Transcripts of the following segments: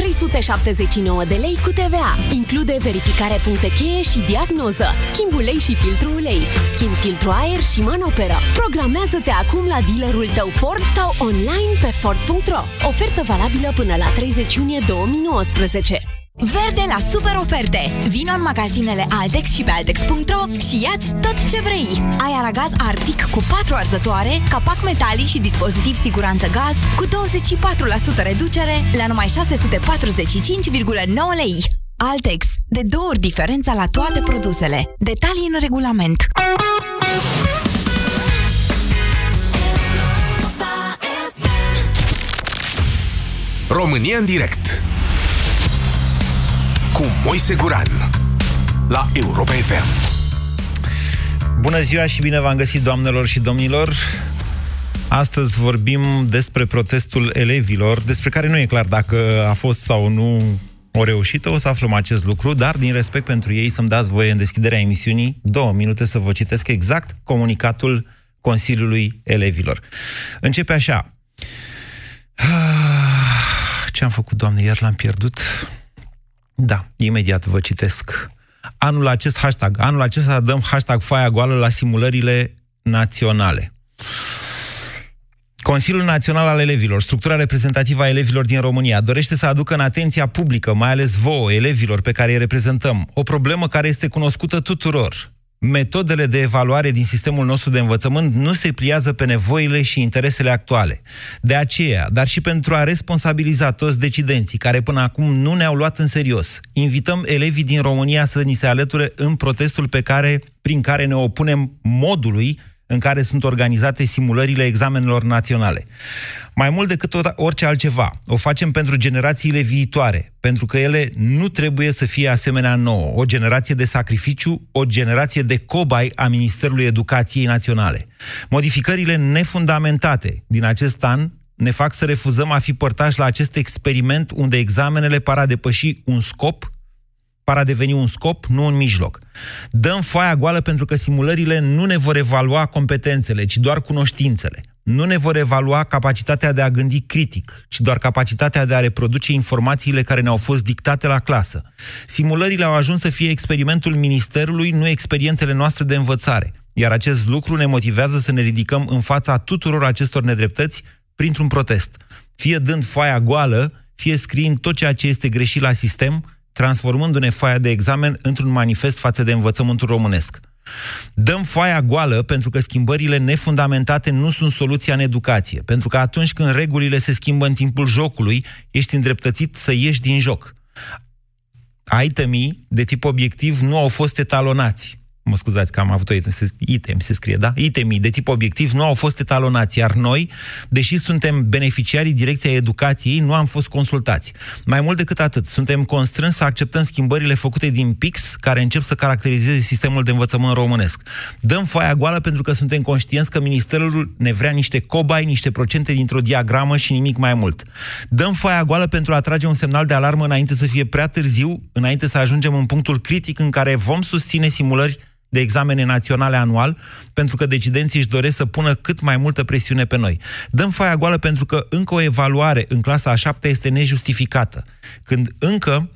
379 de lei cu TVA. Include verificare puncte cheie și diagnoză, schimb ulei și filtru ulei, schimb filtru aer și manoperă. Programează-te acum la dealerul tău Ford sau online pe Ford.ro. Ofertă valabilă până la 30 iunie 2019. Verde la super oferte! Vino în magazinele Altex și pe Altex.ro și iați tot ce vrei! Ai aragaz Arctic cu 4 arzătoare, capac metalic și dispozitiv siguranță gaz cu 24% reducere la numai 645,9 lei. Altex. De două ori diferența la toate produsele. Detalii în regulament. România în direct cu Moise Guran la Europa FM. Bună ziua și bine v-am găsit, doamnelor și domnilor! Astăzi vorbim despre protestul elevilor, despre care nu e clar dacă a fost sau nu o reușită, o să aflăm acest lucru, dar din respect pentru ei să-mi dați voie în deschiderea emisiunii două minute să vă citesc exact comunicatul Consiliului Elevilor. Începe așa. Ce am făcut, doamne, iar l-am pierdut? Da, imediat vă citesc. Anul acest hashtag, anul acesta dăm hashtag foaia goală la simulările naționale. Consiliul Național al Elevilor, structura reprezentativă a elevilor din România, dorește să aducă în atenția publică, mai ales vouă, elevilor pe care îi reprezentăm, o problemă care este cunoscută tuturor, metodele de evaluare din sistemul nostru de învățământ nu se pliază pe nevoile și interesele actuale. De aceea, dar și pentru a responsabiliza toți decidenții care până acum nu ne-au luat în serios, invităm elevii din România să ni se alăture în protestul pe care, prin care ne opunem modului în care sunt organizate simulările examenelor naționale. Mai mult decât orice altceva, o facem pentru generațiile viitoare, pentru că ele nu trebuie să fie asemenea nouă, o generație de sacrificiu, o generație de cobai a Ministerului Educației Naționale. Modificările nefundamentate din acest an ne fac să refuzăm a fi părtași la acest experiment unde examenele par a depăși un scop par a deveni un scop, nu un mijloc. Dăm foaia goală pentru că simulările nu ne vor evalua competențele, ci doar cunoștințele. Nu ne vor evalua capacitatea de a gândi critic, ci doar capacitatea de a reproduce informațiile care ne-au fost dictate la clasă. Simulările au ajuns să fie experimentul ministerului, nu experiențele noastre de învățare. Iar acest lucru ne motivează să ne ridicăm în fața tuturor acestor nedreptăți printr-un protest. Fie dând foaia goală, fie scriind tot ceea ce este greșit la sistem, transformându-ne foaia de examen într-un manifest față de învățământul românesc. Dăm foaia goală pentru că schimbările nefundamentate nu sunt soluția în educație, pentru că atunci când regulile se schimbă în timpul jocului, ești îndreptățit să ieși din joc. Itemii de tip obiectiv nu au fost etalonați mă scuzați că am avut o item, se scrie, da? Itemii de tip obiectiv nu au fost etalonați, iar noi, deși suntem beneficiarii direcției educației, nu am fost consultați. Mai mult decât atât, suntem constrânși să acceptăm schimbările făcute din PIX, care încep să caracterizeze sistemul de învățământ românesc. Dăm foaia goală pentru că suntem conștienți că ministerul ne vrea niște cobai, niște procente dintr-o diagramă și nimic mai mult. Dăm foaia goală pentru a trage un semnal de alarmă înainte să fie prea târziu, înainte să ajungem în punctul critic în care vom susține simulări de examene naționale anual, pentru că decidenții își doresc să pună cât mai multă presiune pe noi. Dăm foaia goală pentru că încă o evaluare în clasa a șaptea este nejustificată. Când încă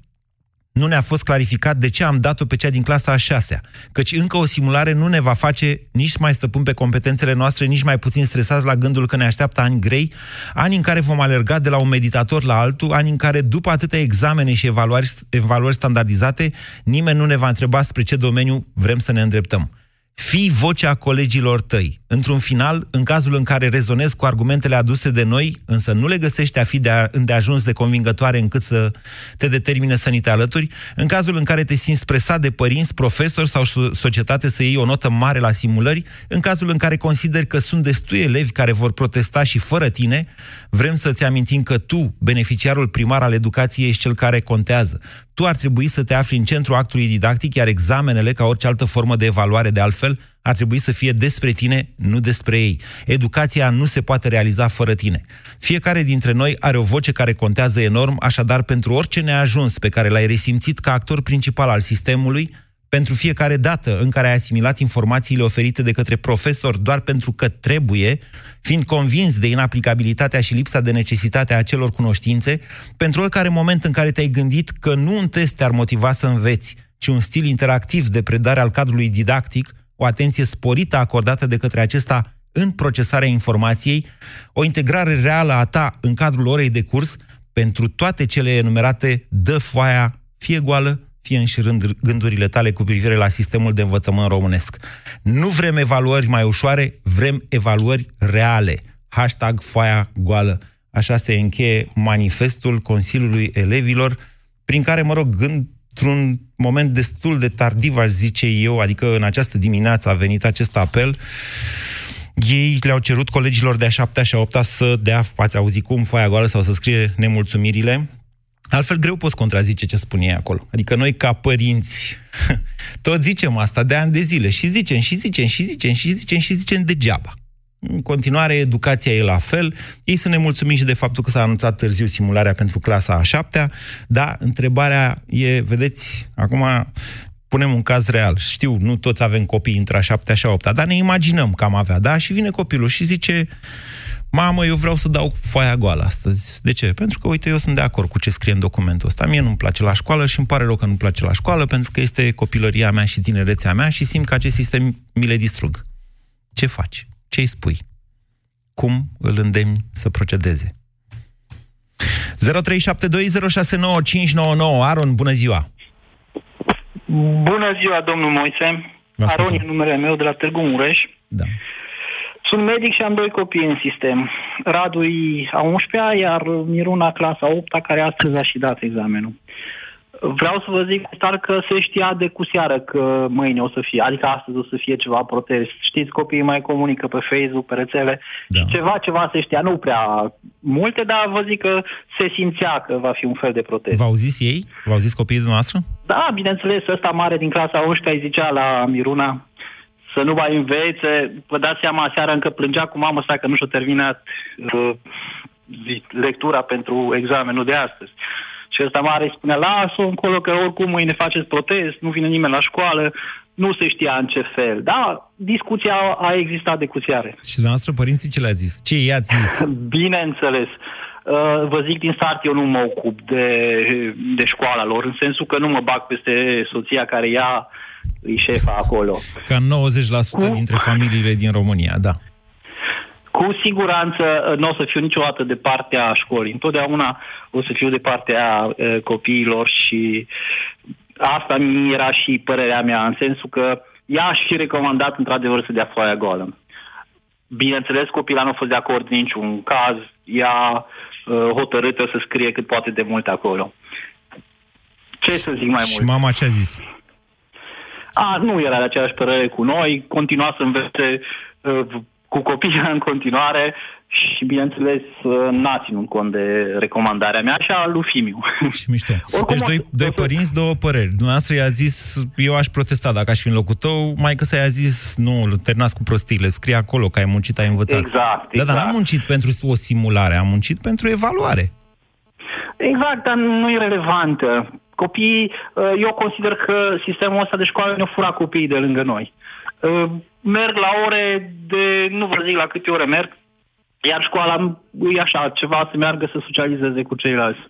nu ne-a fost clarificat de ce am dat-o pe cea din clasa a șasea, căci încă o simulare nu ne va face nici mai stăpân pe competențele noastre, nici mai puțin stresați la gândul că ne așteaptă ani grei, ani în care vom alerga de la un meditator la altul, ani în care, după atâtea examene și evaluări, evaluări standardizate, nimeni nu ne va întreba spre ce domeniu vrem să ne îndreptăm. Fii vocea colegilor tăi. Într-un final, în cazul în care rezonezi cu argumentele aduse de noi, însă nu le găsești a fi de a, îndeajuns de convingătoare încât să te determine să ni te alături, în cazul în care te simți presat de părinți, profesori sau societate să iei o notă mare la simulări, în cazul în care consideri că sunt destui elevi care vor protesta și fără tine, vrem să-ți amintim că tu, beneficiarul primar al educației, ești cel care contează. Tu ar trebui să te afli în centrul actului didactic, iar examenele, ca orice altă formă de evaluare de altfel, ar trebui să fie despre tine, nu despre ei. Educația nu se poate realiza fără tine. Fiecare dintre noi are o voce care contează enorm, așadar pentru orice neajuns pe care l-ai resimțit ca actor principal al sistemului, pentru fiecare dată în care ai asimilat informațiile oferite de către profesor doar pentru că trebuie, fiind convins de inaplicabilitatea și lipsa de necesitate a acelor cunoștințe, pentru oricare moment în care te-ai gândit că nu un test te-ar motiva să înveți, ci un stil interactiv de predare al cadrului didactic, o atenție sporită acordată de către acesta în procesarea informației, o integrare reală a ta în cadrul orei de curs, pentru toate cele enumerate, dă foaia fie goală, fie înșirând gândurile tale cu privire la sistemul de învățământ românesc. Nu vrem evaluări mai ușoare, vrem evaluări reale. Hashtag foaia goală. Așa se încheie manifestul Consiliului Elevilor, prin care, mă rog, gând, într-un moment destul de tardiv, aș zice eu, adică în această dimineață a venit acest apel, ei le-au cerut colegilor de a șaptea și a opta să dea, ați auzit cum, foaia goală sau să scrie nemulțumirile. Altfel greu poți contrazice ce spune ei acolo. Adică noi ca părinți tot zicem asta de ani de zile și zicem și zicem și zicem și zicem și zicem degeaba. În continuare, educația e la fel. Ei sunt nemulțumiți și de faptul că s-a anunțat târziu simularea pentru clasa a șaptea, dar întrebarea e, vedeți, acum punem un caz real. Știu, nu toți avem copii între a șaptea și a opta, dar ne imaginăm că am avea, da? Și vine copilul și zice, mamă, eu vreau să dau foaia goală astăzi. De ce? Pentru că, uite, eu sunt de acord cu ce scrie în documentul ăsta. Mie nu-mi place la școală și îmi pare rău că nu-mi place la școală, pentru că este copilăria mea și tinerețea mea și simt că acest sistem mi le distrug. Ce faci? Ce îi spui? Cum îl îndemni să procedeze? 0372069599 Aron, bună ziua! Bună ziua, domnul Moise. Aron e numele meu de la Târgu Mureș. Da. Sunt medic și am doi copii în sistem. Radu e a 11-a, iar Miruna clasa 8 care astăzi a și dat examenul. Vreau să vă zic clar că se știa de cu seară că mâine o să fie, adică astăzi o să fie ceva protest. Știți, copiii mai comunică pe Facebook, pe rețele da. și ceva, ceva se știa, nu prea multe, dar vă zic că se simțea că va fi un fel de protest. V-au zis ei? V-au zis copiii noastre? Da, bineînțeles, ăsta mare din clasa 11 îi zicea la Miruna să nu mai învețe. Vă dați seama, seara încă plângea cu mama sa că nu și-a terminat uh, lectura pentru examenul de astăzi. Și ăsta mare spunea, lasă-o încolo că oricum mâine faceți protest, nu vine nimeni la școală, nu se știa în ce fel. Da, discuția a existat de cuțiare. Și dumneavoastră părinții ce le-a zis? Ce i-ați zis? Bineînțeles. Uh, vă zic din start, eu nu mă ocup de, de școala lor, în sensul că nu mă bag peste soția care ia e șefa acolo. Ca 90% Cu... dintre familiile din România, da. Cu siguranță uh, nu o să fiu niciodată de partea școlii. Întotdeauna o să fiu de partea uh, copiilor și asta mi era și părerea mea, în sensul că ea aș fi recomandat într-adevăr să dea foaia goală. Bineînțeles, copila nu a fost de acord în niciun caz. Ea uh, hotărâtă să scrie cât poate de mult acolo. Ce să zic mai și mult? Și mama ce a zis? A, nu era de aceeași părere cu noi, continua să învețe uh, cu copiii în continuare și, bineînțeles, uh, n-a ținut cont de recomandarea mea și a lui Fimiu. Și mișto. Oricum, deci doi, doi părinți, două păreri. Dumneavoastră i-a zis, eu aș protesta dacă aș fi în locul tău, mai că să i-a zis, nu, terminați cu prostiile, scrie acolo că ai muncit, ai învățat. Exact, exact. Da, dar n-am exact. muncit pentru o simulare, am muncit pentru evaluare. Exact, dar nu e relevantă. Copiii, uh, eu consider că sistemul ăsta de școală ne-a furat copiii de lângă noi. Uh, merg la ore de, nu vă zic la câte ore merg, iar școala e așa, ceva să meargă să socializeze cu ceilalți.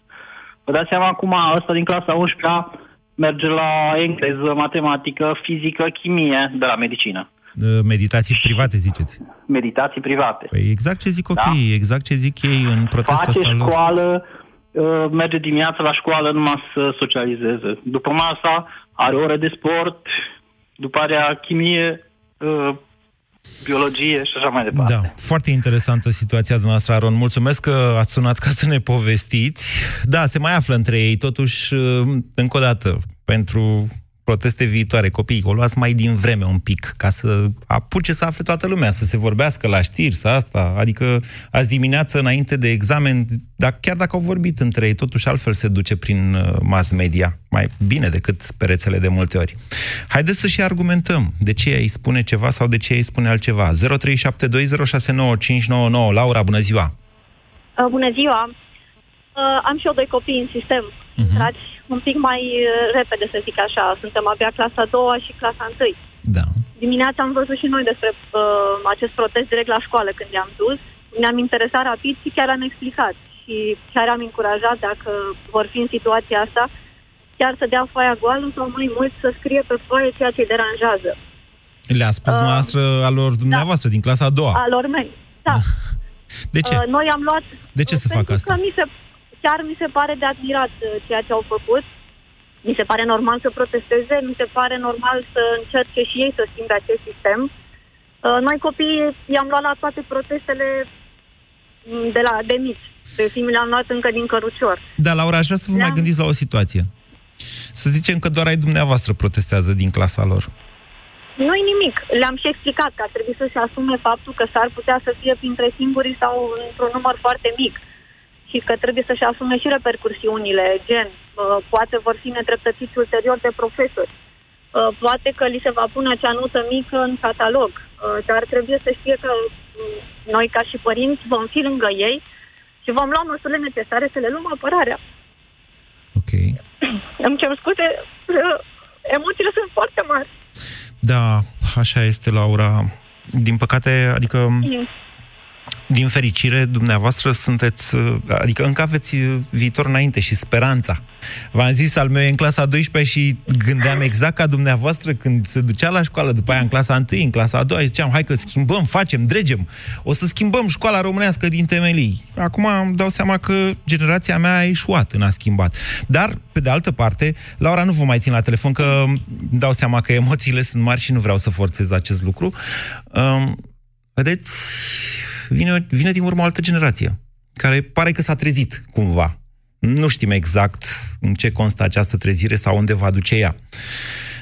Vă dați seama acum, ăsta din clasa 11 merge la engleză, matematică, fizică, chimie, de la medicină. Meditații private, ziceți. Meditații private. Păi exact ce zic copiii, da? exact ce zic ei în protestul Face ăsta. lor. școală, uh, merge dimineața la școală numai să socializeze. După masa are ore de sport, după aia chimie, uh, biologie și așa mai departe. Da, foarte interesantă situația dumneavoastră, Aron. Mulțumesc că ați sunat ca să ne povestiți. Da, se mai află între ei, totuși, încă o dată, pentru proteste viitoare, copiii, o luați mai din vreme un pic, ca să apuce să afle toată lumea, să se vorbească la știri, să asta, adică azi dimineață, înainte de examen, dar chiar dacă au vorbit între ei, totuși altfel se duce prin uh, mass media, mai bine decât pe rețele de multe ori. Haideți să și argumentăm de ce îi spune ceva sau de ce îi spune altceva. 0372069599. Laura, bună ziua! Uh, bună ziua! Uh, am și eu doi copii în sistem, Mhm. Dragi. un pic mai uh, repede, să zic așa. Suntem abia clasa a doua și clasa a întâi. Da. Dimineața am văzut și noi despre uh, acest protest direct la școală când i-am dus. Ne-am interesat rapid și chiar am explicat. Și chiar am încurajat, dacă vor fi în situația asta, chiar să dea foaia goală sau mai mult să scrie pe foaie ceea ce îi deranjează. Le-a spus uh, dumneavoastră alor dumneavoastră, da. din clasa a doua. Alor mei, da. De ce? Uh, noi am luat... De ce să fac asta? Că mi se, chiar mi se pare de admirat uh, ceea ce au făcut. Mi se pare normal să protesteze, mi se pare normal să încerce și ei să schimbe acest sistem. Uh, noi copiii i-am luat la toate protestele mm, de, la, de mici. Pe film le-am luat încă din cărucior. Da, Laura, aș vrea să vă mai gândiți la o situație. Să zicem că doar ai dumneavoastră protestează din clasa lor. Nu-i nimic. Le-am și explicat că ar trebui să se asume faptul că s-ar putea să fie printre singurii sau într-un număr foarte mic și că trebuie să-și asume și repercursiunile, gen, uh, poate vor fi nedreptățiți ulterior de profesori, uh, poate că li se va pune acea notă mică în catalog, uh, dar trebuie să știe că mm, noi, ca și părinți, vom fi lângă ei și vom lua măsurile necesare să le luăm apărarea. Ok. Îmi cer scuze, emoțiile sunt foarte mari. Da, așa este, Laura. Din păcate, adică... Mm din fericire, dumneavoastră sunteți, adică încă aveți viitor înainte și speranța. V-am zis, al meu e în clasa 12 și gândeam exact ca dumneavoastră când se ducea la școală, după aia în clasa 1, în clasa a doua, și ziceam, hai că schimbăm, facem, dregem, o să schimbăm școala românească din temelii. Acum îmi dau seama că generația mea a eșuat în a schimbat. Dar, pe de altă parte, Laura nu vă mai țin la telefon, că îmi dau seama că emoțiile sunt mari și nu vreau să forțez acest lucru. Um, vedeți, vine, vine din urmă o altă generație, care pare că s-a trezit cumva. Nu știm exact în ce constă această trezire sau unde va duce ea.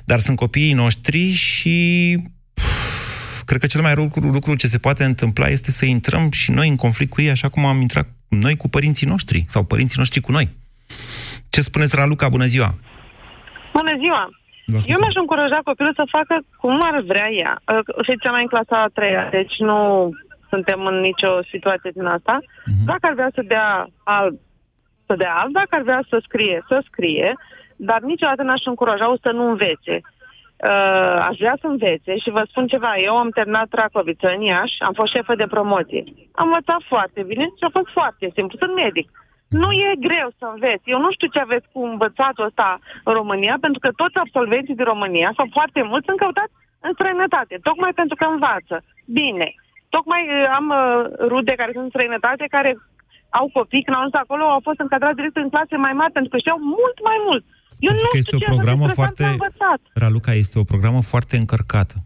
Dar sunt copiii noștri și cred că cel mai rău lucru, lucru ce se poate întâmpla este să intrăm și noi în conflict cu ei, așa cum am intrat noi cu părinții noștri sau părinții noștri cu noi. Ce spuneți, Raluca? Bună ziua! Bună ziua! Eu mi-aș încuraja copilul să facă cum ar vrea ea. Fiți mai în clasa a treia, deci nu suntem în nicio situație din asta. Uh-huh. Dacă ar vrea să dea alb, să dea alb, dacă ar vrea să scrie, să scrie, dar niciodată n-aș încuraja să nu învețe. Uh, aș vrea să învețe și vă spun ceva. Eu am terminat Tracoviță în Iași, am fost șefă de promoție. Am învățat foarte bine și a fost foarte simplu. Sunt medic. Nu e greu să înveți. Eu nu știu ce aveți cu învățatul ăsta în România, pentru că toți absolvenții din România, sau foarte mulți, sunt căutați în străinătate, tocmai pentru că învață. Bine, Tocmai uh, am uh, rude care sunt în străinătate, care au copii, când au ajuns acolo, au fost încadrați direct în clase mai mari, pentru că știau mult mai mult. Eu pentru nu că este o programă foarte... Raluca, este o programă foarte încărcată.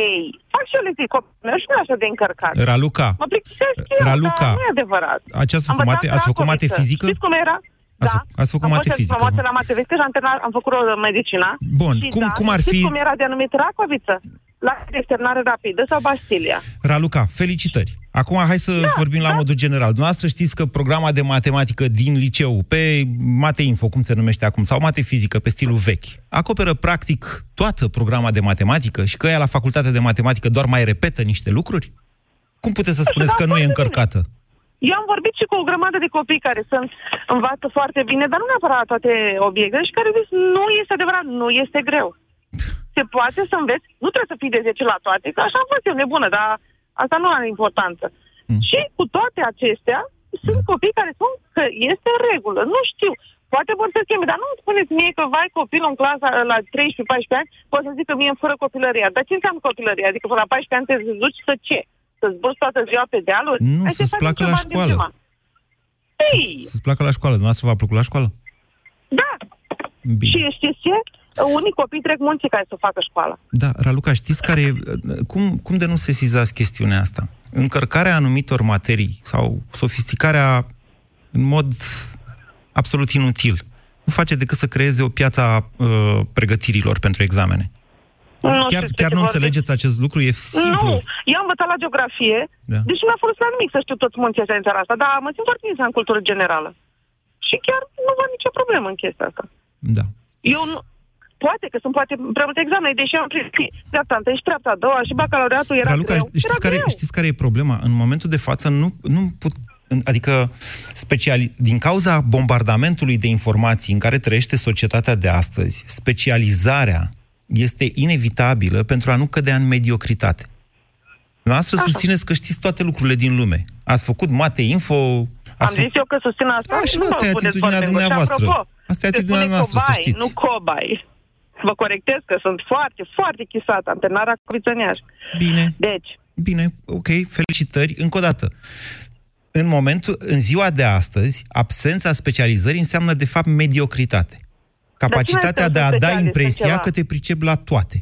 Ei, fac și eu lecții copilul și nu așa de încărcat. Raluca, mă plictisesc eu, Raluca, dar nu e adevărat. Ce ați făcut, mate, ați făcut mate fizică? Știți cum era? Ați, da. ați făcut am mate fizică. Am fost la mate fizică și am, terminat, am făcut o medicina. Bun, și cum, da, cum ar fi... cum era denumit Racoviță? La externare rapidă sau Bastilia. Raluca, felicitări! Acum hai să da, vorbim la da. modul general. Dumneavoastră știți că programa de matematică din liceu, pe Mateinfo, cum se numește acum, sau mate fizică, pe stilul vechi, acoperă practic toată programa de matematică și că ea la facultatea de matematică doar mai repetă niște lucruri? Cum puteți să spuneți da, că nu e încărcată? Bine. Eu am vorbit și cu o grămadă de copii care sunt învață foarte bine, dar nu neapărat toate obiectele și care zic nu este adevărat, nu este greu se poate să înveți, nu trebuie să fii de 10 la toate, că așa am fost eu nebună, dar asta nu are importanță. Mm. Și cu toate acestea, sunt mm. copii care spun că este în regulă, nu știu, poate vor să schimbe, dar nu îmi spuneți mie că vai copilul în clasa la 13-14 ani, poți să zic că mie fără copilăria. Dar ce înseamnă copilăria? Adică până la 14 ani te duci să ce? Să zburți toată ziua pe dealuri? Nu, să-ți placă la școală. Ei! Să-ți placă la școală. Dumneavoastră v-a plăcut la școală? Da. Bine. Și știți ce? Unii copii trec munții care să facă școală. Da, Raluca, știți care e, cum, cum de nu se sizați chestiunea asta? Încărcarea anumitor materii sau sofisticarea în mod absolut inutil nu face decât să creeze o piață a uh, pregătirilor pentru examene. Nu chiar chiar nu înțelegeți acest lucru? E simplu. Nu, eu am învățat la geografie, da. deci nu mi-a folosit la nimic să știu toți munții ăștia în țara asta, dar mă simt foarte bine în cultură generală. Și chiar nu văd nicio problemă în chestia asta. Da. Eu nu, Poate că sunt poate prea multe examene, deși am primit dreapta întâi și dreapta a doua și bacalaureatul era Raluca, greu. Știți, era care, greu. știți care e problema? În momentul de față nu, nu, put, Adică, speciali... din cauza bombardamentului de informații în care trăiește societatea de astăzi, specializarea este inevitabilă pentru a nu cădea în mediocritate. Noastră susțineți că știți toate lucrurile din lume. Ați făcut mate info... Am zis eu că susțin asta? Așa, nu asta e atitudinea dumneavoastră. Apropo, asta e atitudinea noastră, cobai, să știți. nu cobai. Vă corectez că sunt foarte, foarte chisată, antrenarea cuvițăneaș. Bine. Deci. Bine, ok, felicitări. Încă o dată. În momentul, în ziua de astăzi, absența specializării înseamnă, de fapt, mediocritate. Capacitatea de a da impresia că te pricep la toate.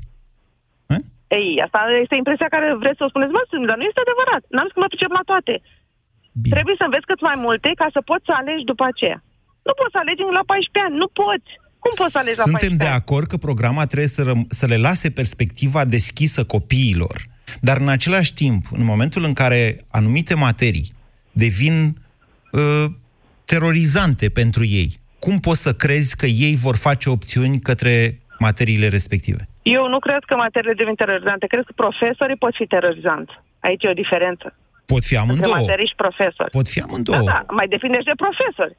Ei, asta este impresia care vreți să o spuneți, mă, dar nu este adevărat. N-am zis că mă pricep la toate. Bine. Trebuie să înveți cât mai multe ca să poți să alegi după aceea. Nu poți să alegi la 14 ani, nu poți. Cum poți să alegi la Suntem 14 de acord că programa trebuie să, răm- să le lase perspectiva deschisă copiilor, dar în același timp, în momentul în care anumite materii devin uh, terorizante pentru ei, cum poți să crezi că ei vor face opțiuni către materiile respective? Eu nu cred că materiile devin terorizante. Cred că profesorii pot fi terorizanți. Aici e o diferență. Pot fi amândouă. Între materii și profesori. Pot fi amândouă. Da, da, mai definești de profesori.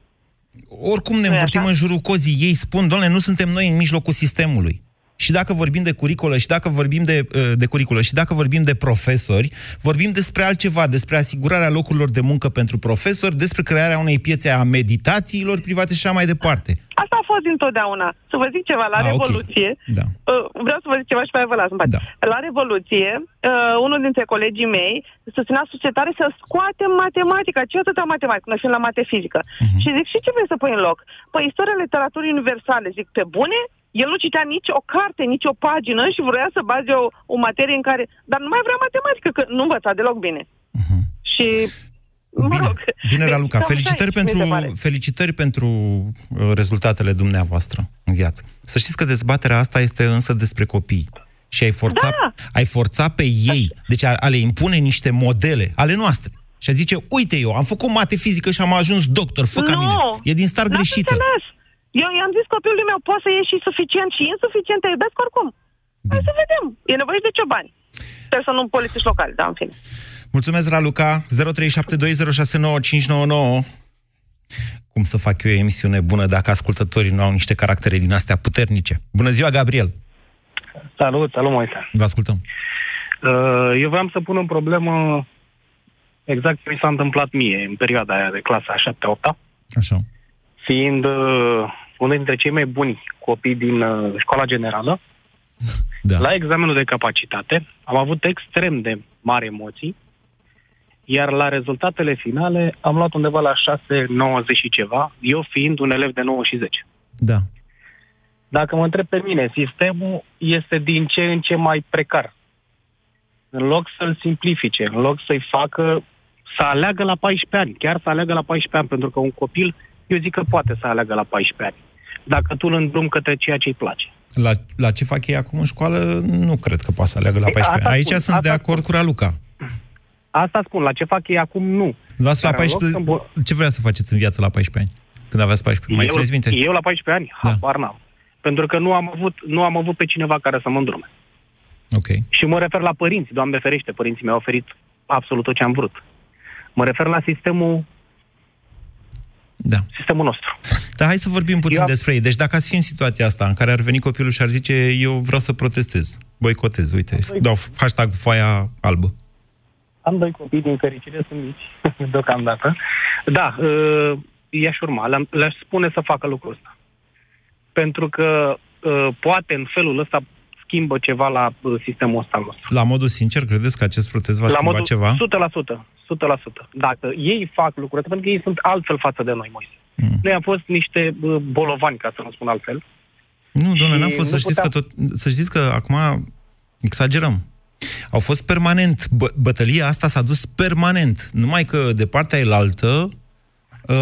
Oricum ne învârtim în jurul cozii. Ei spun, doamne, nu suntem noi în mijlocul sistemului. Și dacă vorbim de curiculă, și dacă vorbim de, uh, de curiculă, și dacă vorbim de profesori, vorbim despre altceva, despre asigurarea locurilor de muncă pentru profesori, despre crearea unei piețe a meditațiilor private și așa mai departe. Asta a fost întotdeauna. Să vă zic ceva, la a, Revoluție, okay. da. uh, vreau să vă zic ceva și pe aia vă las da. La Revoluție, uh, unul dintre colegii mei susținea societare să scoatem matematica. Ce atâta matematică? Noi fiind la mate fizică. Uh-huh. Și zic, și ce vrei să pui în loc? Păi istoria literaturii universale. Zic, pe bune? El nu citea nici o carte, nici o pagină și vrea să baze o, o materie în care... Dar nu mai vrea matematică, că nu învăța deloc bine. Uh-huh. Și Bine, mă rog. Bine Raluca, felicitări pentru, felicitări pentru uh, rezultatele dumneavoastră în viață. Să știți că dezbaterea asta este însă despre copii. Și ai forțat, da. ai forțat pe ei, deci a, a le impune niște modele ale noastre. Și a zice, uite eu, am făcut mate fizică și am ajuns doctor, fă ca mine. E din start greșită. Înțeles. Eu i-am zis copilului meu, poate să ieși și suficient și insuficient, te iubesc oricum. Bine. Hai să vedem. E nevoie de ciobani. Sper să nu polițiști locali, dar în fine. Mulțumesc, Raluca. 0372069599. Cum să fac eu o emisiune bună dacă ascultătorii nu au niște caractere din astea puternice? Bună ziua, Gabriel! Salut, salut, Moise. Vă ascultăm. Uh, eu vreau să pun în problemă exact ce mi s-a întâmplat mie în perioada aia de clasa 7-8 Așa. Fiind uh, unul dintre cei mai buni copii din uh, școala generală, da. la examenul de capacitate am avut extrem de mari emoții iar la rezultatele finale am luat undeva la 6, 90 și ceva, eu fiind un elev de 9 și 10. Da. Dacă mă întreb pe mine, sistemul este din ce în ce mai precar. În loc să-l simplifice, în loc să-i facă să aleagă la 14 ani, chiar să aleagă la 14 ani, pentru că un copil, eu zic că poate să aleagă la 14 ani, dacă tu îl îndrum către ceea ce îi place. La, la ce fac ei acum în școală, nu cred că poate să aleagă la 14 ani. Aici spun, sunt de acord spun. cu Raluca. Asta spun, la ce fac ei acum, nu. la 14, ce vrea să faceți în viață la 14 ani? Când aveți 14? Mai țineți minte? Eu la 14 ani? Da. Habar n-am. Pentru că nu am, avut, nu am avut pe cineva care să mă îndrume. Ok. Și mă refer la părinți, Doamne ferește, părinții mi-au oferit absolut tot ce am vrut. Mă refer la sistemul da. sistemul nostru. Dar hai să vorbim puțin eu... despre ei. Deci dacă ați fi în situația asta în care ar veni copilul și ar zice eu vreau să protestez, boicotez, uite, dau hashtag foaia albă. Am doi copii, din fericire sunt mici, deocamdată. Da, uh, i-aș urma, le-aș spune să facă lucrul ăsta. Pentru că uh, poate în felul ăsta schimbă ceva la uh, sistemul ăsta nostru. La modul sincer, credeți că acest protest va la schimba modul ceva? 100%. 100%. Dacă ei fac lucrurile, pentru că ei sunt altfel față de noi, Moise. Mm. Noi am fost niște bolovani, ca să nu spun altfel. Nu, doamne, n-am fost. Să știți, puteam... că tot, să știți că acum exagerăm. Au fost permanent. Bă, bătălia asta s-a dus permanent. Numai că de partea elaltă uh,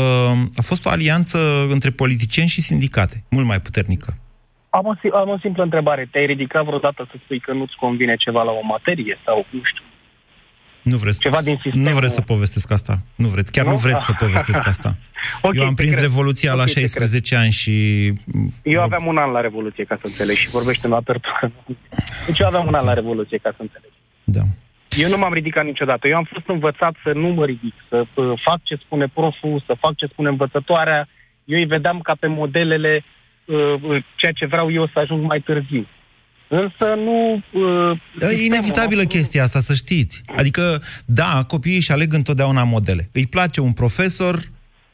a fost o alianță între politicieni și sindicate, mult mai puternică. Am o, am o simplă întrebare. Te-ai ridicat vreodată să spui că nu-ți convine ceva la o materie sau nu știu? Nu vreți, Ceva din sistemul... nu vreți să povestesc asta. Nu vreți. Chiar nu, nu vreți să povestesc asta. okay, Eu am prins cred. Revoluția okay, la 16 ani și... Eu aveam un an la Revoluție, ca să înțelegi, și vorbește în apertură. Deci eu aveam un an la Revoluție, ca să înțelegi. Da. Eu nu m-am ridicat niciodată. Eu am fost învățat să nu mă ridic, să uh, fac ce spune proful, să fac ce spune învățătoarea. Eu îi vedeam ca pe modelele uh, uh ceea ce vreau eu să ajung mai târziu. Însă nu... Uh, da, e inevitabilă chestia asta, să știți. Adică, da, copiii își aleg întotdeauna modele. Îi place un profesor,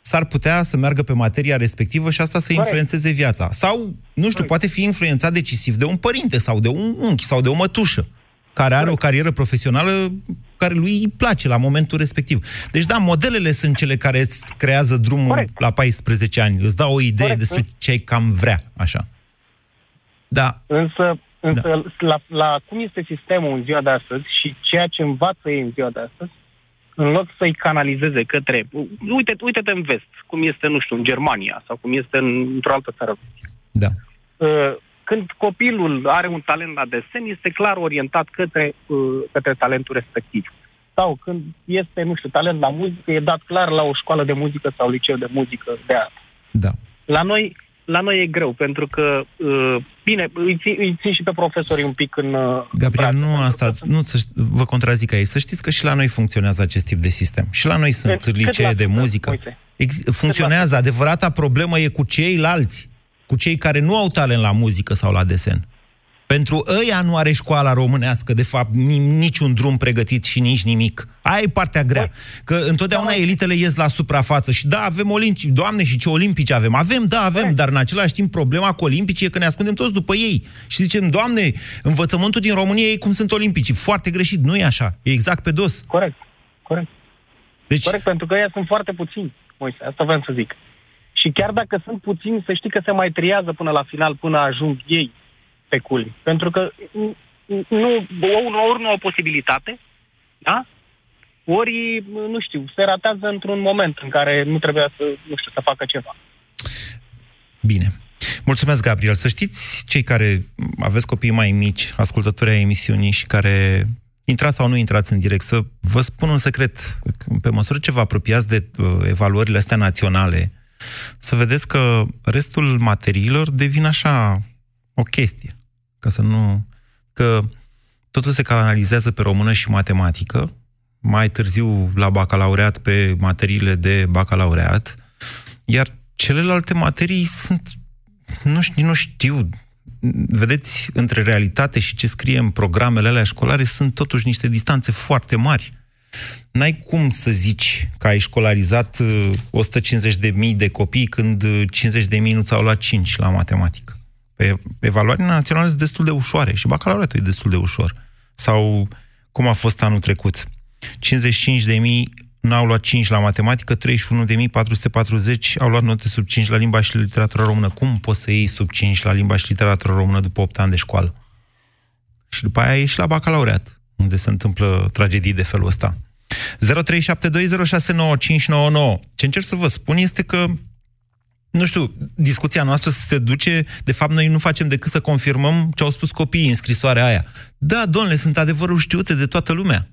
s-ar putea să meargă pe materia respectivă și asta să Corect. influențeze viața. Sau, nu știu, Corect. poate fi influențat decisiv de un părinte sau de un unchi sau de o mătușă care are Corect. o carieră profesională care lui îi place la momentul respectiv. Deci, da, modelele sunt cele care îți creează drumul Corect. la 14 ani. Îți dau o idee Corect. despre ce ai cam vrea, așa. Da. Însă, însă da. La, la cum este sistemul în ziua de astăzi și ceea ce învață ei în ziua de astăzi, în loc să-i canalizeze către... Uite, uite-te în vest, cum este, nu știu, în Germania sau cum este în, într-o altă țară. Da. Uh, când copilul are un talent la desen, este clar orientat către, uh, către talentul respectiv. Sau când este, nu știu, talent la muzică, e dat clar la o școală de muzică sau liceu de muzică de artă. Da. La noi la noi e greu, pentru că, uh, bine, îi țin, îi țin și pe profesori un pic în... Uh, Gabriel, nu asta, nu, să, vă contrazic aici. Să știți că și la noi funcționează acest tip de sistem. Și la noi sunt Cât licee de muzică. Ex- funcționează. Adevărata problemă e cu ceilalți, cu cei care nu au talent la muzică sau la desen. Pentru ăia nu are școala românească, de fapt, niciun drum pregătit și nici nimic. Aia e partea grea. Că întotdeauna elitele ies la suprafață și da, avem olimpici, doamne, și ce olimpici avem. Avem, da, avem, dar în același timp problema cu olimpici e că ne ascundem toți după ei. Și zicem, doamne, învățământul din România e cum sunt olimpicii. Foarte greșit, nu e așa. E exact pe dos. Corect, corect. Deci... Corect, pentru că ei sunt foarte puțini, Moise, asta vreau să zic. Și chiar dacă sunt puțini, să știi că se mai triază până la final, până ajung ei speculi. Pentru că nu, ori nu au posibilitate, da? ori, nu știu, se ratează într-un moment în care nu trebuia să, nu știu, să facă ceva. Bine. Mulțumesc, Gabriel. Să știți, cei care aveți copii mai mici, ascultători ai emisiunii și care intrați sau nu intrați în direct, să vă spun un secret. Pe măsură ce vă apropiați de uh, evaluările astea naționale, să vedeți că restul materiilor devin așa o chestie ca să nu... că totul se canalizează pe română și matematică, mai târziu la bacalaureat pe materiile de bacalaureat, iar celelalte materii sunt, nu știu, nu știu, vedeți, între realitate și ce scrie în programele alea școlare sunt totuși niște distanțe foarte mari. N-ai cum să zici că ai școlarizat 150.000 uh, de copii când 50.000 nu ți-au luat 5 la matematică. Pe evaluările naționale sunt destul de ușoare și bacalaureatul e destul de ușor. Sau cum a fost anul trecut. 55 de mii n-au luat 5 la matematică, 31.440 au luat note sub 5 la limba și literatura română. Cum poți să iei sub 5 la limba și literatura română după 8 ani de școală? Și după aia ești la bacalaureat, unde se întâmplă tragedii de felul ăsta. 0372069599. Ce încerc să vă spun este că nu știu, discuția noastră se duce, de fapt noi nu facem decât să confirmăm ce au spus copiii în scrisoarea aia. Da, domnule, sunt adevăruri știute de toată lumea.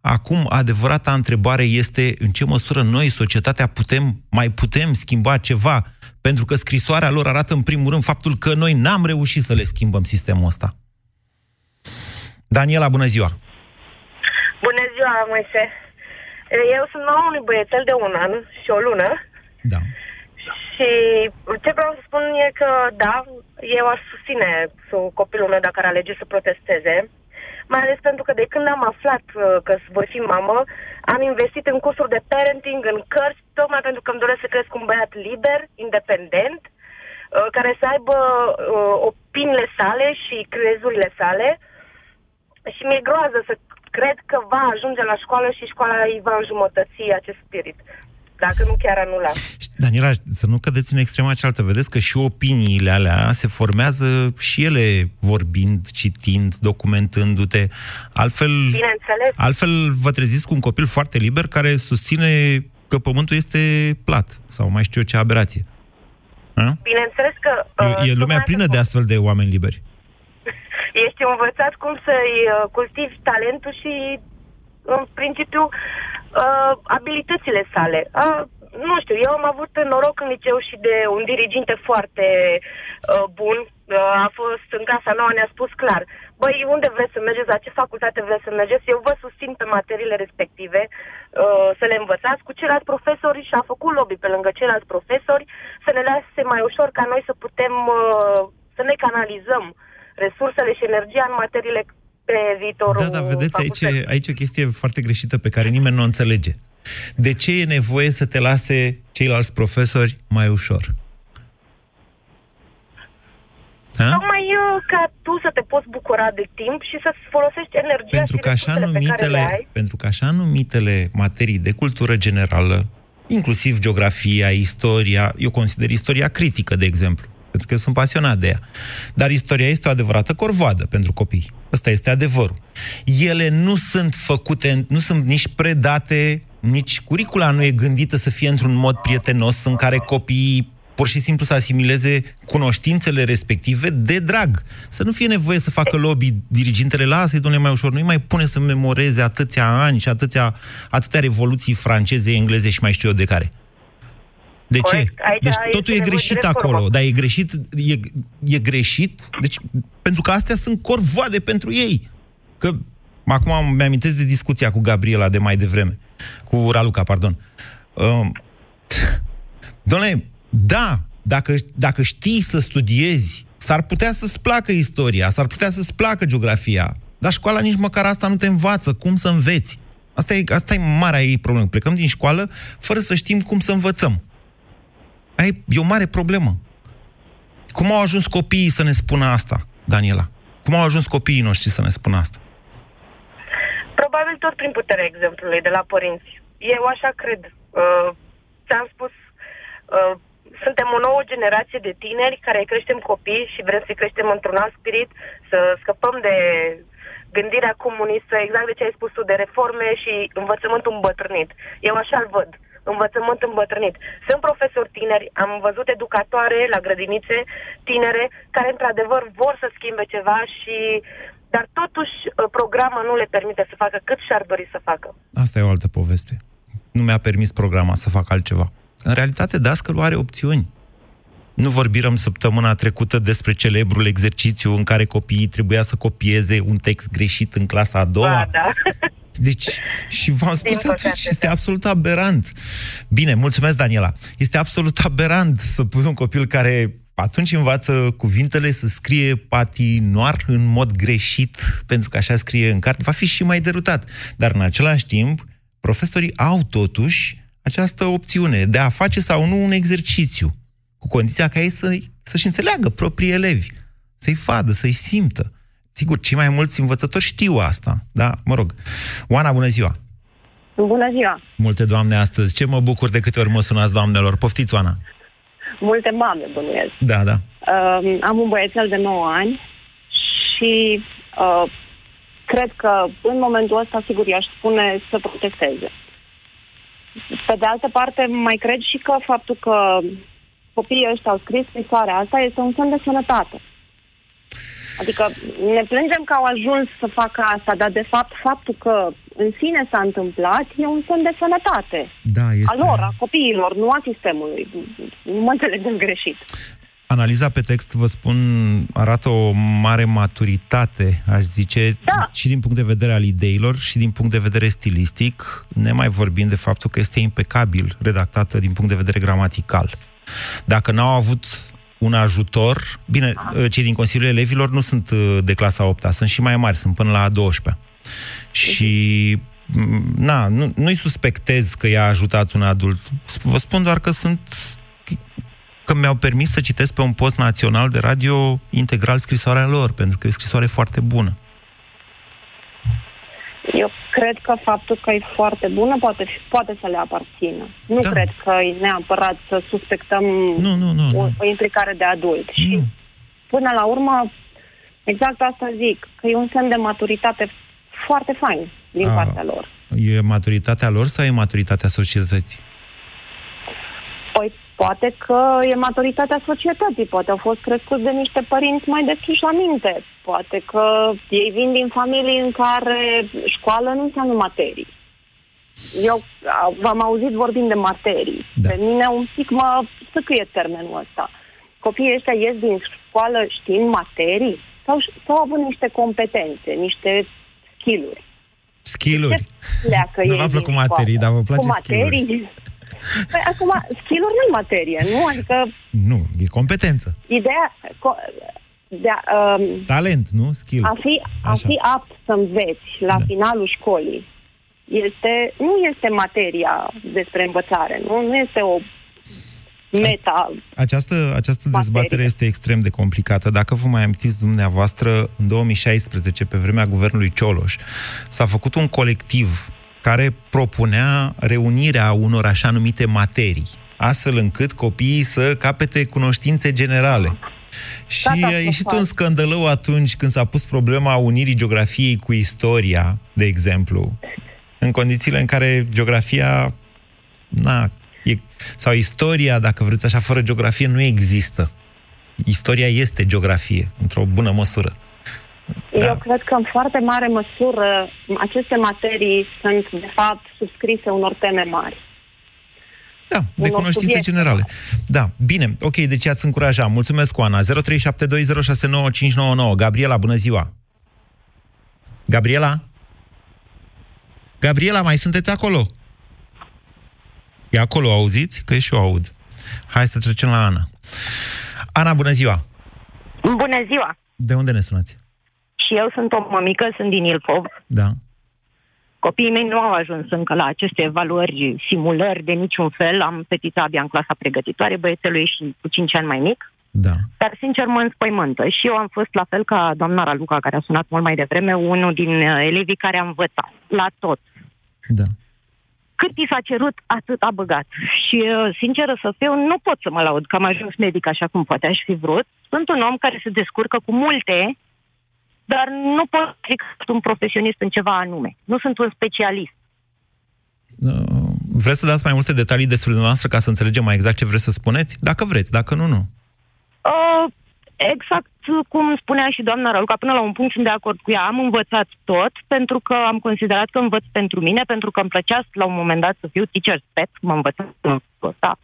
Acum, adevărata întrebare este în ce măsură noi, societatea, putem, mai putem schimba ceva, pentru că scrisoarea lor arată în primul rând faptul că noi n-am reușit să le schimbăm sistemul ăsta. Daniela, bună ziua! Bună ziua, Moise! Eu sunt mama unui băiețel de un an și o lună. Da. Și ce vreau să spun e că, da, eu aș susține copilul meu dacă ar alege să protesteze, mai ales pentru că de când am aflat uh, că voi fi mamă, am investit în cursuri de parenting, în cărți, tocmai pentru că îmi doresc să cresc un băiat liber, independent, uh, care să aibă uh, opiniile sale și crezurile sale. Și mi-e groază să cred că va ajunge la școală și școala îi va înjumătăți acest spirit dacă nu chiar anula. Daniela, să nu cădeți în extrema cealaltă. Vedeți că și opiniile alea se formează și ele vorbind, citind, documentându-te. Altfel, altfel vă treziți cu un copil foarte liber care susține că pământul este plat sau mai știu eu ce aberație. A? Bineînțeles că... Uh, e, e lumea plină de astfel de oameni liberi. Ești învățat cum să-i uh, cultivi talentul și, în principiu, uh, abilitățile sale. Uh, nu știu, eu am avut noroc în liceu și de un diriginte foarte uh, bun, a fost în casa nouă, ne-a spus clar, băi, unde vreți să mergeți, la ce facultate vreți să mergeți, eu vă susțin pe materiile respective, uh, să le învățați cu ceilalți profesori și a făcut lobby pe lângă ceilalți profesori să ne lase mai ușor ca noi să putem uh, să ne canalizăm resursele și energia în materiile pe viitorul Da, da, vedeți, aici, aici o chestie foarte greșită pe care nimeni nu o înțelege. De ce e nevoie să te lase ceilalți profesori mai ușor? Ha? Tocmai uh, ca tu să te poți bucura de timp și să folosești energia pentru și că așa numitele, ai. Pentru că așa numitele materii de cultură generală, inclusiv geografia, istoria, eu consider istoria critică, de exemplu, pentru că eu sunt pasionat de ea. Dar istoria este o adevărată corvoadă pentru copii. Ăsta este adevărul. Ele nu sunt făcute, nu sunt nici predate, nici curicula nu e gândită să fie într-un mod prietenos în care copiii pur și simplu să asimileze cunoștințele respective de drag. Să nu fie nevoie să facă lobby dirigintele, lasă-i, domnule, mai ușor, nu-i mai pune să memoreze atâția ani și atâția, atâtea revoluții franceze, engleze și mai știu eu de care. De Corect. ce? Aici deci totul e greșit de acolo, dar e greșit, e, e greșit, deci, pentru că astea sunt corvoade pentru ei. Că acum mi-amintesc de discuția cu Gabriela de mai devreme, cu Raluca, pardon. Uh, Doamne, da, dacă, dacă știi să studiezi, s-ar putea să-ți placă istoria, s-ar putea să-ți placă geografia, dar școala nici măcar asta nu te învață, cum să înveți. Asta e, asta e marea ei problemă. Plecăm din școală fără să știm cum să învățăm. Ai, e o mare problemă. Cum au ajuns copiii să ne spună asta, Daniela? Cum au ajuns copiii noștri să ne spună asta? Probabil tot prin puterea exemplului de la părinți. Eu așa cred. Uh, ți-am spus, uh, suntem o nouă generație de tineri care creștem copii și vrem să creștem într-un alt spirit, să scăpăm de gândirea comunistă, exact de ce ai spus tu, de reforme și învățământul îmbătrânit. Eu așa-l văd învățământ îmbătrânit. Sunt profesori tineri, am văzut educatoare la grădinițe tinere care într-adevăr vor să schimbe ceva și dar totuși programa nu le permite să facă cât și-ar dori să facă. Asta e o altă poveste. Nu mi-a permis programa să fac altceva. În realitate, dascălul are opțiuni. Nu vorbim săptămâna trecută despre celebrul exercițiu în care copiii trebuia să copieze un text greșit în clasa a doua? Ba, da. Deci, și v-am spus atunci, este absolut aberant. Bine, mulțumesc, Daniela. Este absolut aberant să pui un copil care atunci învață cuvintele să scrie patinoar în mod greșit, pentru că așa scrie în carte, va fi și mai derutat. Dar în același timp, profesorii au totuși această opțiune de a face sau nu un exercițiu, cu condiția ca ei să, să-și înțeleagă proprii elevi, să-i vadă, să-i simtă. Sigur, cei mai mulți învățători știu asta, da? Mă rog. Oana, bună ziua! Bună ziua! Multe doamne astăzi. Ce mă bucur de câte ori mă sunați, doamnelor. Poftiți, Oana! Multe mame, bănuiesc. Da, da. Uh, am un băiețel de 9 ani și uh, cred că în momentul ăsta, sigur, i-aș spune să protesteze. Pe de altă parte, mai cred și că faptul că copiii ăștia au scris scrisoarea asta este un semn de sănătate. Adică ne plângem că au ajuns să facă asta, dar de fapt faptul că în sine s-a întâmplat e un semn de sănătate. Da, este... A lor, a copiilor, nu a sistemului. Nu mă înțelegem greșit. Analiza pe text, vă spun, arată o mare maturitate, aș zice, da. și din punct de vedere al ideilor și din punct de vedere stilistic, ne mai vorbim de faptul că este impecabil redactată din punct de vedere gramatical. Dacă n-au avut un ajutor, bine, ah. cei din Consiliul Elevilor nu sunt uh, de clasa 8 sunt și mai mari, sunt până la a 12 Și na, nu, nu-i suspectez că i-a ajutat un adult. Vă spun doar că sunt că mi-au permis să citesc pe un post național de radio integral scrisoarea lor, pentru că e o scrisoare foarte bună. Eu cred că faptul că e foarte bună poate, poate să le aparțină. Nu da. cred că e neapărat să suspectăm nu, nu, nu, o, o implicare de adult. Nu. Și până la urmă, exact asta zic, că e un semn de maturitate foarte fain din A, partea lor. E maturitatea lor sau e maturitatea societății? Păi Poate că e maturitatea societății, poate au fost crescuți de niște părinți mai deschiși la minte, poate că ei vin din familii în care școală nu înseamnă materii. Eu v-am auzit vorbind de materii. Da. Pe mine un pic mă săcâie termenul ăsta. Copiii ăștia ies din școală știind materii sau, sau având niște competențe, niște skill-uri? Skill-uri. nu v-a plăcut materii, dar vă place Cu materii? Păi acum, skill-uri nu materie, nu? Adică... Nu, e competență. Ideea... De a, um, Talent, nu? Skill. A fi, a fi apt să înveți la da. finalul școlii este, nu este materia despre învățare, nu, nu este o meta. Această, această dezbatere este extrem de complicată. Dacă vă mai amintiți dumneavoastră, în 2016, pe vremea guvernului Cioloș, s-a făcut un colectiv care propunea reunirea unor așa numite materii, astfel încât copiii să capete cunoștințe generale. Și a ieșit un scandălău atunci când s-a pus problema unirii geografiei cu istoria, de exemplu, în condițiile în care geografia, na, e, sau istoria, dacă vreți așa, fără geografie, nu există. Istoria este geografie, într-o bună măsură. Da. Eu cred că în foarte mare măsură aceste materii sunt, de fapt, subscrise unor teme mari. Da, de cunoștințe subiect. generale. Da, bine, ok, deci ați încurajat. Mulțumesc, Oana. 0372069599. Gabriela, bună ziua! Gabriela? Gabriela, mai sunteți acolo? E acolo, auziți? Că și eu aud. Hai să trecem la Ana. Ana, bună ziua! Bună ziua! De unde ne sunați? Și eu sunt o mămică, sunt din Ilfov. Da. Copiii mei nu au ajuns încă la aceste evaluări, simulări de niciun fel. Am fetița abia în clasa pregătitoare, băiețelul e și cu 5 ani mai mic. Da. Dar, sincer, mă înspăimântă. Și eu am fost la fel ca doamna Raluca, care a sunat mult mai devreme, unul din uh, elevii care a învățat la tot. Da. Cât i s-a cerut, atât a băgat. Și, uh, sinceră să fiu, nu pot să mă laud că am ajuns medic așa cum poate aș fi vrut. Sunt un om care se descurcă cu multe, dar nu pot să zic că sunt un profesionist în ceva anume. Nu sunt un specialist. Uh, vreți să dați mai multe detalii despre dumneavoastră ca să înțelegem mai exact ce vreți să spuneți? Dacă vreți, dacă nu, nu. Uh, exact cum spunea și doamna Raluca, până la un punct sunt de acord cu ea. Am învățat tot pentru că am considerat că învăț pentru mine, pentru că îmi plăcea la un moment dat să fiu teacher pet, mă învățat ăsta.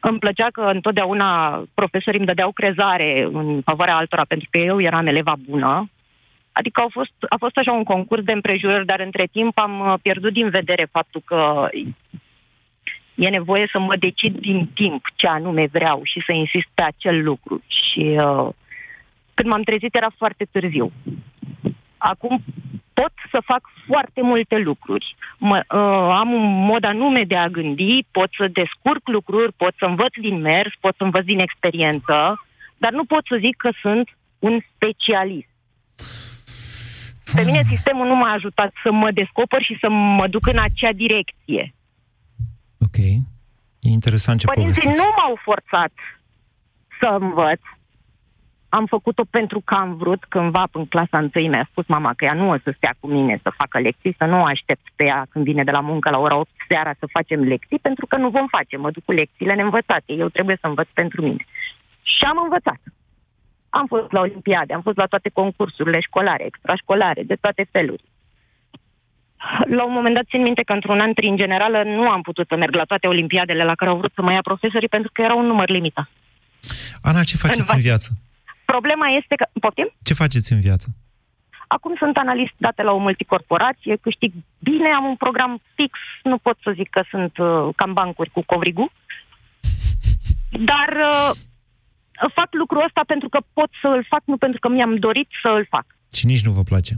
Îmi plăcea că întotdeauna profesorii îmi dădeau crezare în favoarea altora pentru că eu eram eleva bună. Adică au fost, a fost așa un concurs de împrejurări, dar între timp am uh, pierdut din vedere faptul că e nevoie să mă decid din timp ce anume vreau și să insist pe acel lucru. Și uh, când m-am trezit era foarte târziu. Acum pot să fac foarte multe lucruri. Mă, uh, am un mod anume de a gândi, pot să descurc lucruri, pot să învăț din mers, pot să învăț din experiență, dar nu pot să zic că sunt un specialist. Pe mine sistemul nu m-a ajutat să mă descoper și să mă duc în acea direcție. Ok. E interesant ce Părinții povestiți. nu m-au forțat să învăț. Am făcut-o pentru că am vrut cândva în clasa întâi mi-a spus mama că ea nu o să stea cu mine să facă lecții, să nu o aștept pe ea când vine de la muncă la ora 8 seara să facem lecții, pentru că nu vom face. Mă duc cu lecțiile neînvățate. Eu trebuie să învăț pentru mine. Și am învățat. Am fost la olimpiade, am fost la toate concursurile școlare, extrașcolare, de toate feluri. La un moment dat țin minte că într-un an în generală nu am putut să merg la toate olimpiadele la care au vrut să mă ia profesorii pentru că era un număr limitat. Ana, ce faceți în, în viață? Problema este că... Poftim? Ce faceți în viață? Acum sunt analist date la o multicorporație, câștig bine, am un program fix, nu pot să zic că sunt uh, cam bancuri cu covrigu, dar uh, fac lucrul ăsta pentru că pot să îl fac, nu pentru că mi-am dorit să îl fac. Și nici nu vă place?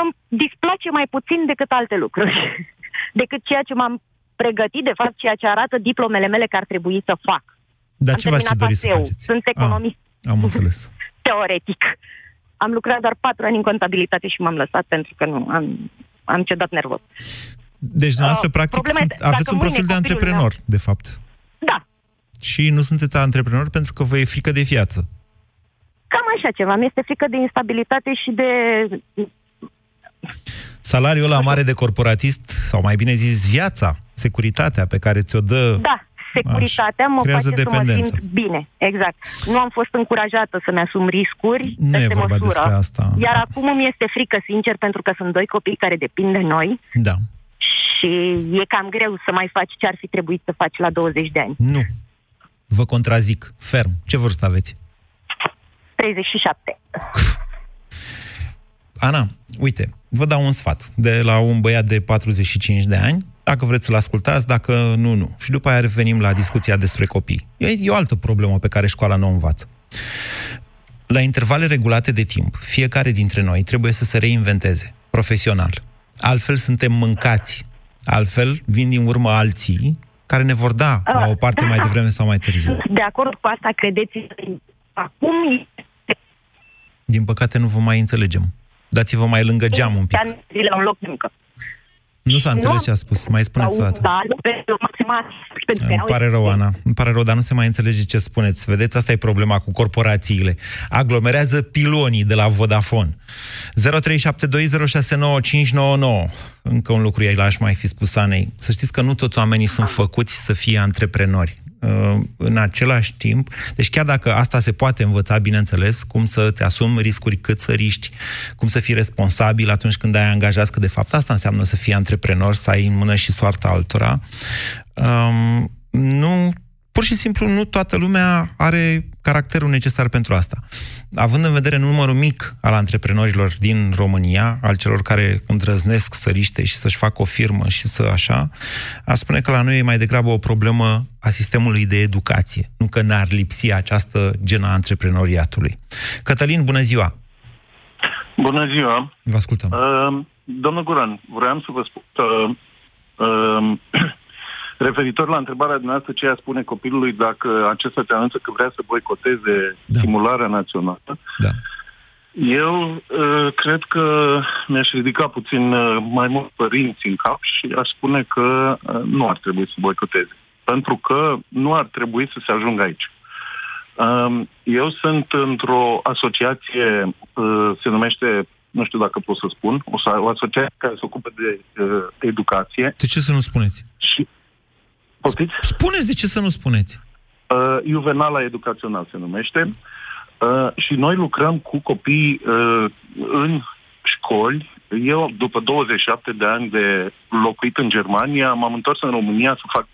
Îmi displace mai puțin decât alte lucruri. decât ceea ce m-am pregătit, de fapt, ceea ce arată diplomele mele că ar trebui să fac. Dar ce v-ați dori să faceți? Sunt economist. Ah, am înțeles. Teoretic. Am lucrat doar patru ani în contabilitate și m-am lăsat pentru că nu, am, am cedat nervos. Deci, dumneavoastră, uh, practic, sunt, aveți un profil de antreprenor, meu... de fapt. Da. Și nu sunteți antreprenor pentru că vă e frică de viață. Cam așa ceva. Mi-este frică de instabilitate și de... Salariul ăla mare de corporatist, sau mai bine zis, viața, securitatea pe care ți-o dă da securitatea mă face dependență. să mă simt bine. Exact. Nu am fost încurajată să-mi asum riscuri nu e vorba măsură. despre asta. Iar da. acum îmi este frică, sincer, pentru că sunt doi copii care depind de noi. Da. Și e cam greu să mai faci ce ar fi trebuit să faci la 20 de ani. Nu. Vă contrazic, ferm. Ce vârstă aveți? 37. Ana, uite, vă dau un sfat de la un băiat de 45 de ani, dacă vreți să-l ascultați, dacă nu, nu. Și după aia revenim la discuția despre copii. E, e o altă problemă pe care școala nu o învață. La intervale regulate de timp, fiecare dintre noi trebuie să se reinventeze profesional. Altfel suntem mâncați. Altfel vin din urmă alții care ne vor da la o parte mai devreme sau mai târziu. De acord cu asta, credeți acum... Din păcate nu vă mai înțelegem. Dați-vă mai lângă geam un pic. La un loc de muncă. Nu s-a înțeles nu, ce a spus. Mai spuneți o dată. Da, îmi pare rău, Ana. Îmi pare rău, dar nu se mai înțelege ce spuneți. Vedeți, asta e problema cu corporațiile. Aglomerează pilonii de la Vodafone. 0372069599. Încă un lucru aici aș mai fi spus Anei. Să știți că nu toți oamenii sunt făcuți să fie antreprenori. Uh, în același timp, deci chiar dacă asta se poate învăța, bineînțeles, cum să-ți asumi riscuri cât să riști, cum să fii responsabil atunci când ai angajat, că de fapt asta înseamnă să fii antreprenor, să ai în mână și soarta altora, um, nu pur și simplu nu toată lumea are caracterul necesar pentru asta. Având în vedere numărul mic al antreprenorilor din România, al celor care îndrăznesc să riște și să-și facă o firmă și să așa, a spune că la noi e mai degrabă o problemă a sistemului de educație, nu că n-ar lipsi această genă a antreprenoriatului. Cătălin, bună ziua! Bună ziua! Vă ascultăm. Uh, domnul Guran, vreau să vă spun că uh, Referitor la întrebarea dumneavoastră, ce ea spune copilului dacă acesta te anunță că vrea să boicoteze da. simularea națională, da. eu uh, cred că mi-aș ridica puțin uh, mai mult părinți în cap și aș spune că uh, nu ar trebui să boicoteze. Pentru că nu ar trebui să se ajungă aici. Uh, eu sunt într-o asociație, uh, se numește nu știu dacă pot să spun, o, o asociație care se ocupă de uh, educație. De ce să nu spuneți? Și Poftiți? Spuneți de ce să nu spuneți. Uh, Juvenala Educațional se numește. Uh, și noi lucrăm cu copii uh, în școli. Eu, după 27 de ani de locuit în Germania, m-am întors în România să fac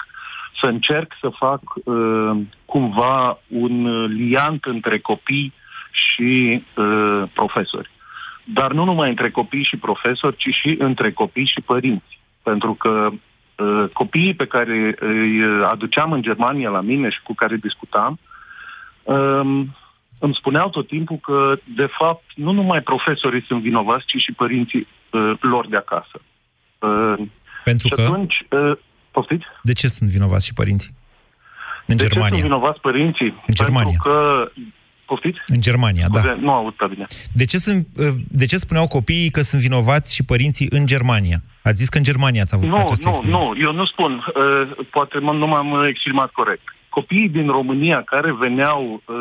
să încerc să fac uh, cumva un liant între copii și uh, profesori. Dar nu numai între copii și profesori, ci și între copii și părinți. Pentru că Uh, copiii pe care îi aduceam în Germania la mine și cu care discutam, um, îmi spuneau tot timpul că, de fapt, nu numai profesorii sunt vinovați, ci și părinții uh, lor de acasă. Uh, Pentru și că? atunci, uh, poftiți? De ce sunt vinovați și părinții? În de Germania. ce sunt vinovați părinții? În Germania. Pentru că Poftiți? În Germania, Scuze, da. Nu aud bine. De ce, sunt, uh, de ce spuneau copiii că sunt vinovați și părinții în Germania? Ați zis că în Germania ați avut nu, această Nu, experiență. nu, eu nu spun. Uh, poate nu m-am exprimat corect. Copiii din România care veneau uh,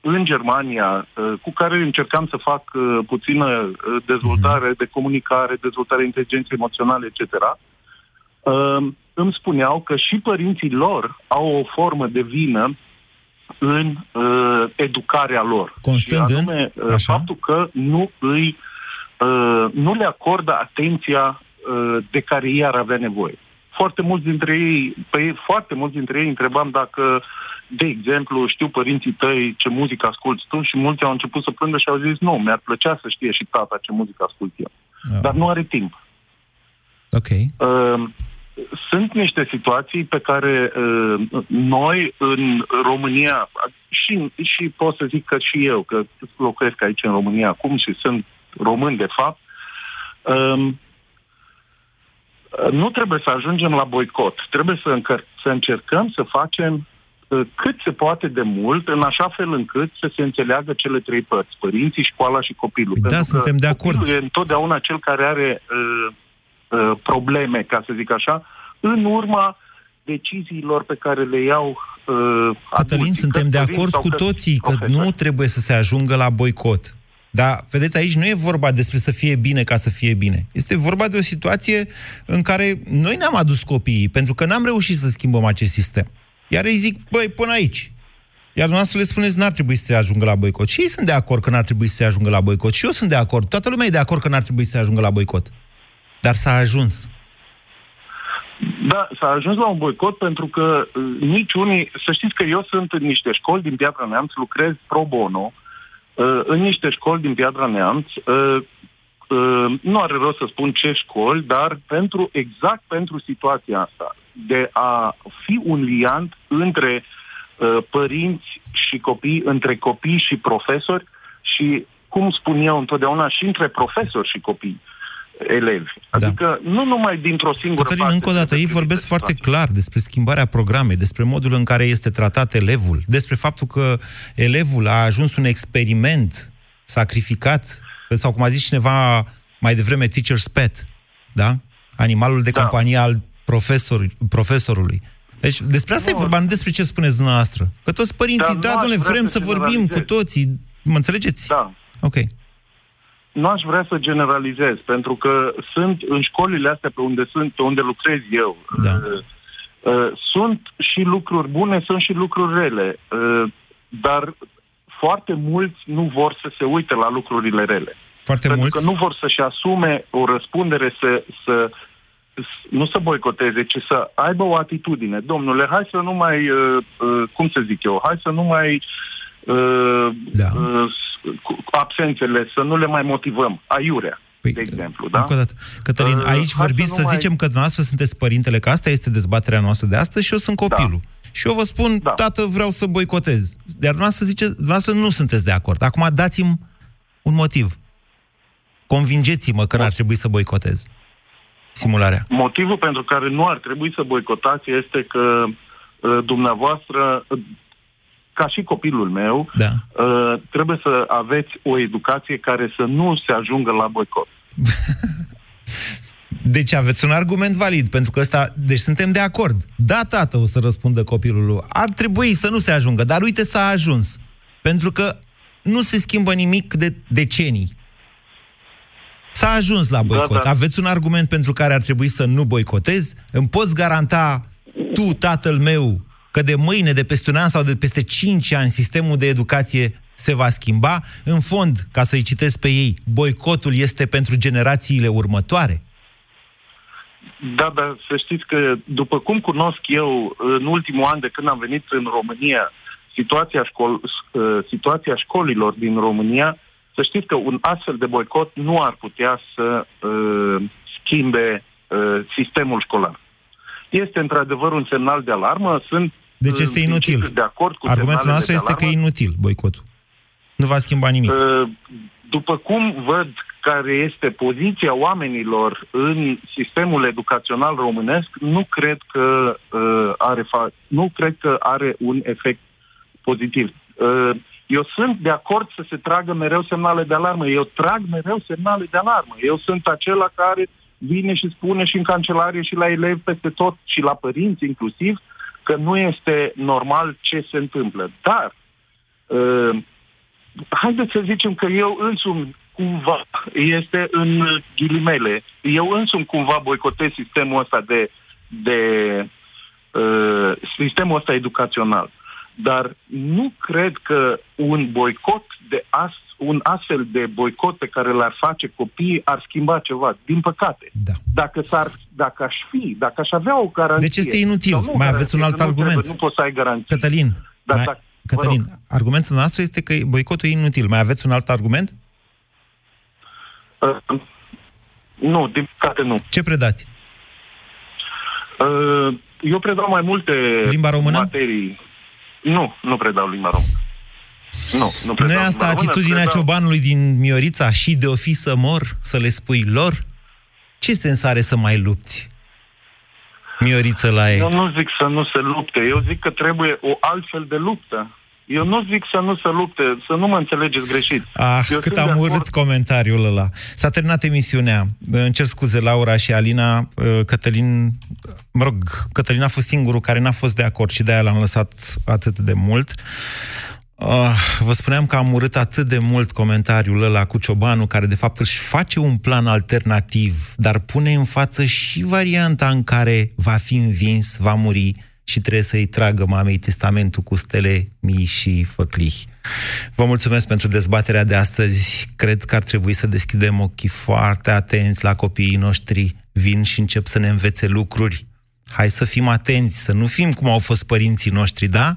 în Germania, uh, cu care încercam să fac uh, puțină uh, dezvoltare mm-hmm. de comunicare, dezvoltare inteligenței emoționale, etc., uh, îmi spuneau că și părinții lor au o formă de vină în uh, educarea lor. Constând și anume, în? Uh, faptul că nu îi uh, nu le acordă atenția uh, de care ei ar avea nevoie. Foarte mulți dintre ei, păi foarte mulți dintre ei întrebam dacă, de exemplu, știu părinții tăi ce muzică asculti tu și mulți au început să plângă și au zis nu, mi-ar plăcea să știe și tata ce muzică ascult eu. Oh. Dar nu are timp. Ok. Uh, sunt niște situații pe care uh, noi în România, și, și pot să zic că și eu, că locuiesc aici în România acum și sunt român de fapt, uh, nu trebuie să ajungem la boicot. Trebuie să, încăr- să încercăm să facem uh, cât se poate de mult, în așa fel încât să se înțeleagă cele trei părți, părinții, școala și copilul. Da, Pentru suntem de acord. e întotdeauna cel care are uh, Uh, probleme, ca să zic așa, în urma deciziilor pe care le iau uh, Cătălin, adulții, suntem de acord cu toții că profesori. nu trebuie să se ajungă la boicot. Dar, vedeți, aici nu e vorba despre să fie bine ca să fie bine. Este vorba de o situație în care noi ne-am adus copiii, pentru că n-am reușit să schimbăm acest sistem. Iar ei zic, băi, până aici. Iar dumneavoastră le spuneți, n-ar trebui să se ajungă la boicot. Și ei sunt de acord că n-ar trebui să se ajungă la boicot. Și eu sunt de acord. Toată lumea e de acord că n-ar trebui să se ajungă la boicot. Dar s-a ajuns. Da, s-a ajuns la un boicot pentru că uh, nici unii... Să știți că eu sunt în niște școli din Piatra Neamț, lucrez pro bono, uh, în niște școli din Piatra Neamț, uh, nu are rost să spun ce școli, dar pentru exact pentru situația asta, de a fi un liant între părinți și copii, între copii și profesori și, cum spun eu întotdeauna, și între profesori și copii. Uh, elevi. Da. Adică da. nu numai dintr-o singură Cătălin, parte. încă o dată, ei vorbesc foarte clar despre schimbarea programei, despre modul în care este tratat elevul, despre faptul că elevul a ajuns un experiment sacrificat, sau cum a zis cineva mai devreme, teacher's pet, da? Animalul de da. companie al profesor, profesorului. Deci despre asta nu. e vorba, nu despre ce spuneți dumneavoastră. Că toți părinții, Dar da, domnule, vrem să vorbim cu toții. Mă înțelegeți? Da. Ok nu aș vrea să generalizez, pentru că sunt în școlile astea pe unde sunt, pe unde lucrez eu, da. uh, uh, sunt și lucruri bune, sunt și lucruri rele, uh, dar foarte mulți nu vor să se uite la lucrurile rele. Foarte pentru mulți? că nu vor să-și asume o răspundere să, să nu să boicoteze, ci să aibă o atitudine. Domnule, hai să nu mai, uh, uh, cum să zic eu, hai să nu mai uh, da. Uh, absențele, să nu le mai motivăm, aiurea. Păi, de exemplu, da? Încă o dată. Cătălin, uh, aici vorbiți, să, să mai... zicem că dumneavoastră sunteți părintele, că asta este dezbaterea noastră de astăzi și eu sunt copilul. Da. Și eu vă spun, da. tată, vreau să boicotez. Dar dumneavoastră zice, dumneavoastră nu sunteți de acord. Acum dați-mi un motiv. Convingeți-mă că ar trebui să boicotez simularea. Motivul pentru care nu ar trebui să boicotați este că uh, dumneavoastră, ca și copilul meu, da. uh, trebuie să aveți o educație care să nu se ajungă la boicot. Deci aveți un argument valid, pentru că ăsta, deci suntem de acord. Da, tată, o să răspundă copilul. Ar trebui să nu se ajungă, dar uite s-a ajuns. Pentru că nu se schimbă nimic de decenii. S-a ajuns la boicot. Da, da. Aveți un argument pentru care ar trebui să nu boicotezi? Îmi poți garanta tu, tatăl meu, că de mâine, de peste un an sau de peste cinci ani, sistemul de educație se va schimba. În fond, ca să-i citesc pe ei, boicotul este pentru generațiile următoare. Da, dar să știți că, după cum cunosc eu, în ultimul an de când am venit în România, situația, școl, ă, situația școlilor din România, să știți că un astfel de boicot nu ar putea să uh, schimbe uh, sistemul școlar. Este într-adevăr un semnal de alarmă, sunt deci este inutil. De acord cu Argumentul nostru este că e inutil boicotul. Nu va schimba nimic. Uh, după cum văd care este poziția oamenilor în sistemul educațional românesc, nu cred că uh, are fa- nu cred că are un efect pozitiv. Uh, eu sunt de acord să se tragă mereu semnale de alarmă. Eu trag mereu semnale de alarmă. Eu sunt acela care vine și spune și în cancelarie și la elevi peste tot și la părinți inclusiv că nu este normal ce se întâmplă. Dar, uh, haideți să zicem că eu însumi cumva este în ghilimele, eu însumi cumva boicotez sistemul ăsta de, de uh, sistemul ăsta educațional. Dar nu cred că un boicot de as, un astfel de boicot pe care l-ar face copiii ar schimba ceva. Din păcate. Da. Dacă, s-ar, dacă aș fi, dacă aș avea o garanție... Deci este inutil. Mai aveți un alt nu argument. Trebuie, nu poți să ai garanție. Cătălin, Dar mai... dacă, Cătălin, argumentul nostru este că boicotul e inutil. Mai aveți un alt argument? Uh, nu, din păcate nu. Ce predați? Uh, eu predau mai multe Limba română? materii. Nu, nu predau limba română. Nu, nu predau. Nu e asta atitudinea predau... ciobanului din Miorița și de o fi să mor, să le spui lor? Ce sens are să mai lupți? Mioriță la ei. Eu nu zic să nu se lupte, eu zic că trebuie o altfel de luptă. Eu nu zic să nu se lupte, să nu mă înțelegeți greșit. Ah, Eu cât am urât comentariul ăla. S-a terminat emisiunea. Îmi cer scuze, Laura și Alina. Uh, Cătălin, mă rog, Cătălin a fost singurul care n-a fost de acord și de-aia l-am lăsat atât de mult. Uh, vă spuneam că am urât atât de mult comentariul ăla cu Ciobanu, care de fapt își face un plan alternativ, dar pune în față și varianta în care va fi învins, va muri și trebuie să-i tragă mamei testamentul cu stele, mii și făclii. Vă mulțumesc pentru dezbaterea de astăzi. Cred că ar trebui să deschidem ochii foarte atenți la copiii noștri. Vin și încep să ne învețe lucruri Hai să fim atenți, să nu fim cum au fost părinții noștri, da?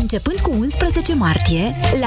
Începând cu 11 martie, la